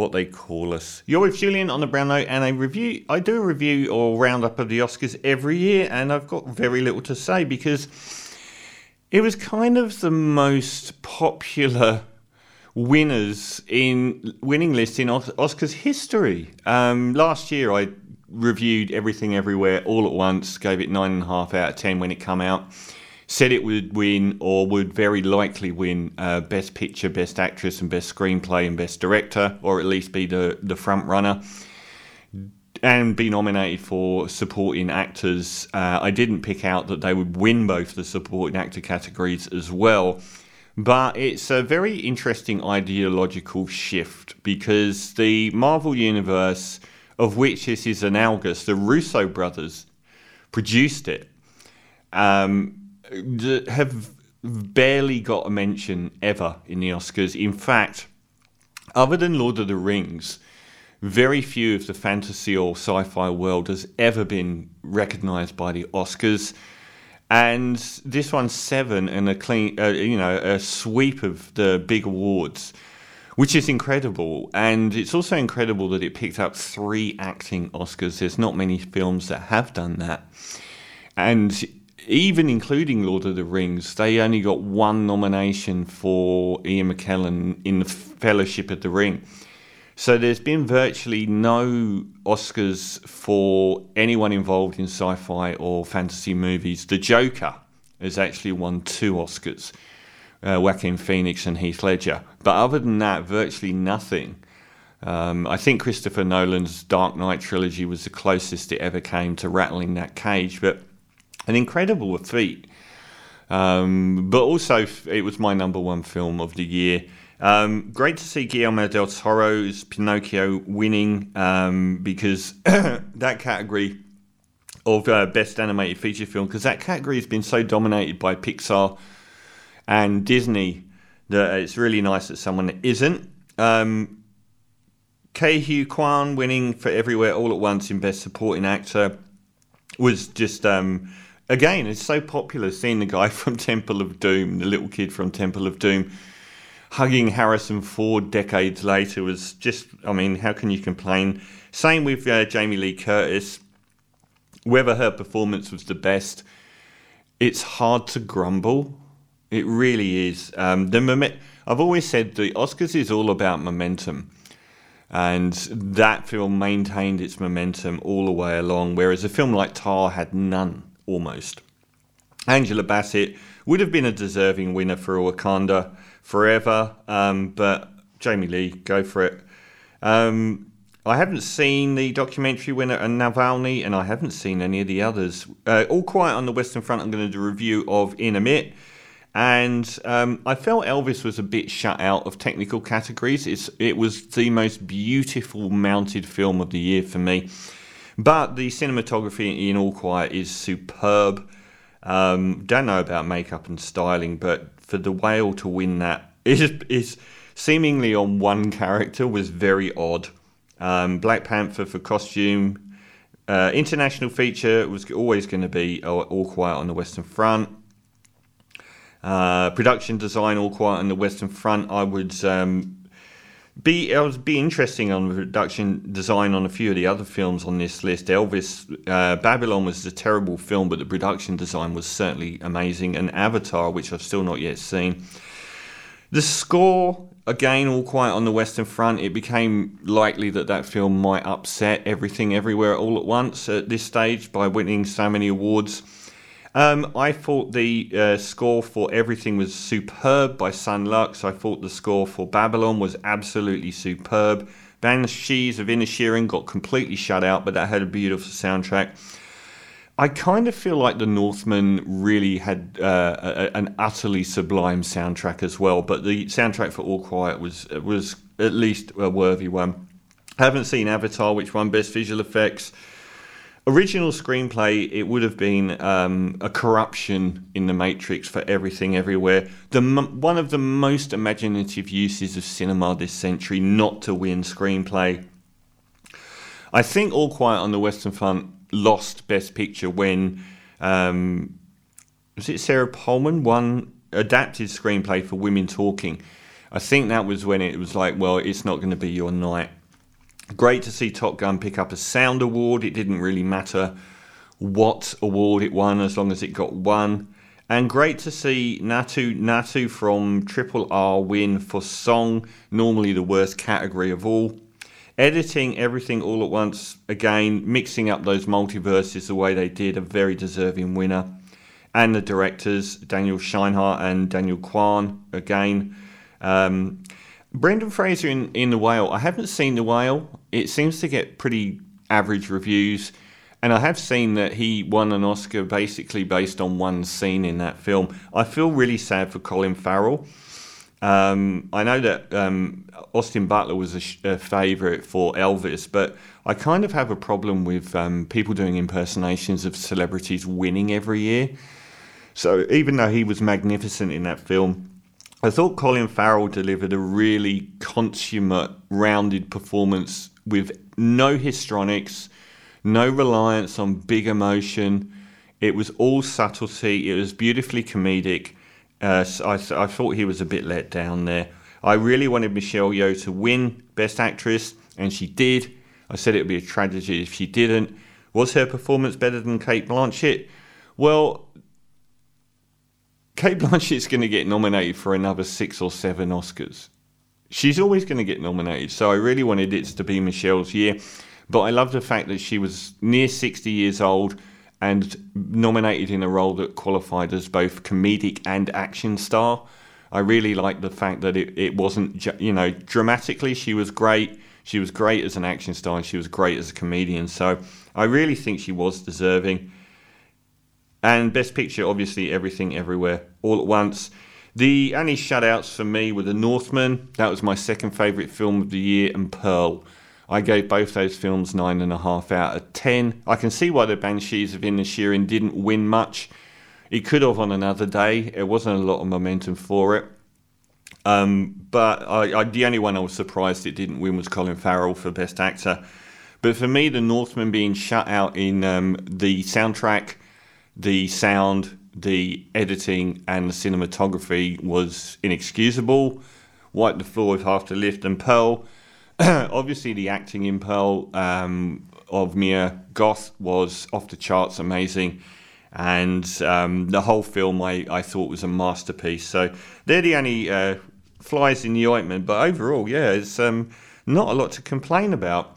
what they call us. You're with Julian on the Brown Note, and a review. I do a review or roundup of the Oscars every year, and I've got very little to say because it was kind of the most popular winners in winning list in Oscars history. Um, last year, I reviewed Everything Everywhere all at once, gave it nine and a half out of ten when it came out said it would win or would very likely win uh, Best Picture, Best Actress, and Best Screenplay and Best Director, or at least be the, the front runner. And be nominated for supporting actors. Uh, I didn't pick out that they would win both the supporting actor categories as well. But it's a very interesting ideological shift because the Marvel Universe, of which this is analogous, the Russo brothers produced it. Um, have barely got a mention ever in the Oscars. In fact, other than Lord of the Rings, very few of the fantasy or sci-fi world has ever been recognized by the Oscars. And this one's seven and a clean, uh, you know, a sweep of the big awards, which is incredible. And it's also incredible that it picked up three acting Oscars. There's not many films that have done that. And even including Lord of the Rings, they only got one nomination for Ian McKellen in the Fellowship of the Ring. So there's been virtually no Oscars for anyone involved in sci fi or fantasy movies. The Joker has actually won two Oscars uh, Joaquin Phoenix and Heath Ledger. But other than that, virtually nothing. Um, I think Christopher Nolan's Dark Knight trilogy was the closest it ever came to rattling that cage. But an incredible feat. Um, but also, it was my number one film of the year. Um, great to see Guillermo del Toro's Pinocchio winning um, because that category of uh, best animated feature film, because that category has been so dominated by Pixar and Disney that it's really nice that someone isn't. Um, Ke Huy Quan winning for Everywhere All at Once in Best Supporting Actor was just um, again, it's so popular seeing the guy from Temple of Doom, the little kid from Temple of Doom, hugging Harrison Ford decades later was just, I mean, how can you complain? Same with uh, Jamie Lee Curtis. Whether her performance was the best, it's hard to grumble. It really is. Um, the moment, I've always said the Oscars is all about momentum. And that film maintained its momentum all the way along, whereas a film like Tar had none almost. Angela Bassett would have been a deserving winner for Wakanda forever, um, but Jamie Lee, go for it. Um, I haven't seen the documentary winner and Navalny, and I haven't seen any of the others. Uh, All Quiet on the Western Front, I'm going to do a review of in a minute. And um, I felt Elvis was a bit shut out of technical categories. It's, it was the most beautiful mounted film of the year for me. But the cinematography in All Quiet is superb. Um, don't know about makeup and styling, but for the whale to win that is is seemingly on one character was very odd. Um, Black Panther for costume, uh, international feature was always going to be All Quiet on the Western Front. Uh, production design, All Quiet on the Western Front. I would um, be it would be interesting on production design on a few of the other films on this list. Elvis, uh, Babylon was a terrible film, but the production design was certainly amazing. And Avatar, which I've still not yet seen. The score, again, all quiet on the Western Front. It became likely that that film might upset everything, everywhere, all at once at this stage by winning so many awards. Um, I thought the uh, score for everything was superb by Son Lux. I thought the score for Babylon was absolutely superb. Banshees of Inisherin got completely shut out, but that had a beautiful soundtrack. I kind of feel like The Northman really had uh, a, an utterly sublime soundtrack as well, but the soundtrack for All Quiet was was at least a worthy one. I haven't seen Avatar, which won Best Visual Effects original screenplay, it would have been um, a corruption in the Matrix for everything, everywhere. The one of the most imaginative uses of cinema this century, not to win screenplay. I think All Quiet on the Western Front lost Best Picture when um, was it Sarah Pollman won adapted screenplay for Women Talking. I think that was when it was like, well, it's not going to be your night. Great to see Top Gun pick up a sound award. It didn't really matter what award it won as long as it got one. And great to see Naatu Naatu from Triple R win for song, normally the worst category of all. Editing everything all at once, again, mixing up those multiverses the way they did, a very deserving winner. And the directors, Daniel Scheinert and Daniel Kwan, again. Um, Brendan Fraser in, in The Whale. I haven't seen The Whale. It seems to get pretty average reviews. And I have seen that he won an Oscar basically based on one scene in that film. I feel really sad for Colin Farrell. Um, I know that um, Austin Butler was a, sh- a favourite for Elvis, but I kind of have a problem with um, people doing impersonations of celebrities winning every year. So even though he was magnificent in that film, I thought Colin Farrell delivered a really consummate, rounded performance with no histrionics, no reliance on big emotion. It was all subtlety. It was beautifully comedic. Uh, I, I thought he was a bit let down there. I really wanted Michelle Yeoh to win Best Actress, and she did. I said it would be a tragedy if she didn't. Was her performance better than Cate Blanchett? Well, Cate Blanchett's going to get nominated for another six or seven Oscars. She's always going to get nominated, so I really wanted it to be Michelle's year. But I love the fact that she was near 60 years old and nominated in a role that qualified as both comedic and action star. I really like the fact that it, it wasn't, you know, dramatically, she was great. She was great as an action star and she was great as a comedian. So I really think she was deserving. And Best Picture, obviously, Everything Everywhere All at Once. The only shutouts for me were The Northman. That was my second favourite film of the year, and Pearl. I gave both those films nine and a half out of ten. I can see why the Banshees of Inisherin didn't win much. It could have on another day. There wasn't a lot of momentum for it. Um, but I, I, the only one I was surprised it didn't win was Colin Farrell for Best Actor. But for me, The Northman being shut out in um, the soundtrack the sound, the editing, and the cinematography was inexcusable. Wipe the floor with half the lift and Pearl. Obviously, the acting in Pearl um, of Mia Goth was off the charts, amazing. And um, the whole film I, I thought was a masterpiece. So they're the only uh, flies in the ointment. But overall, yeah, it's um, not a lot to complain about.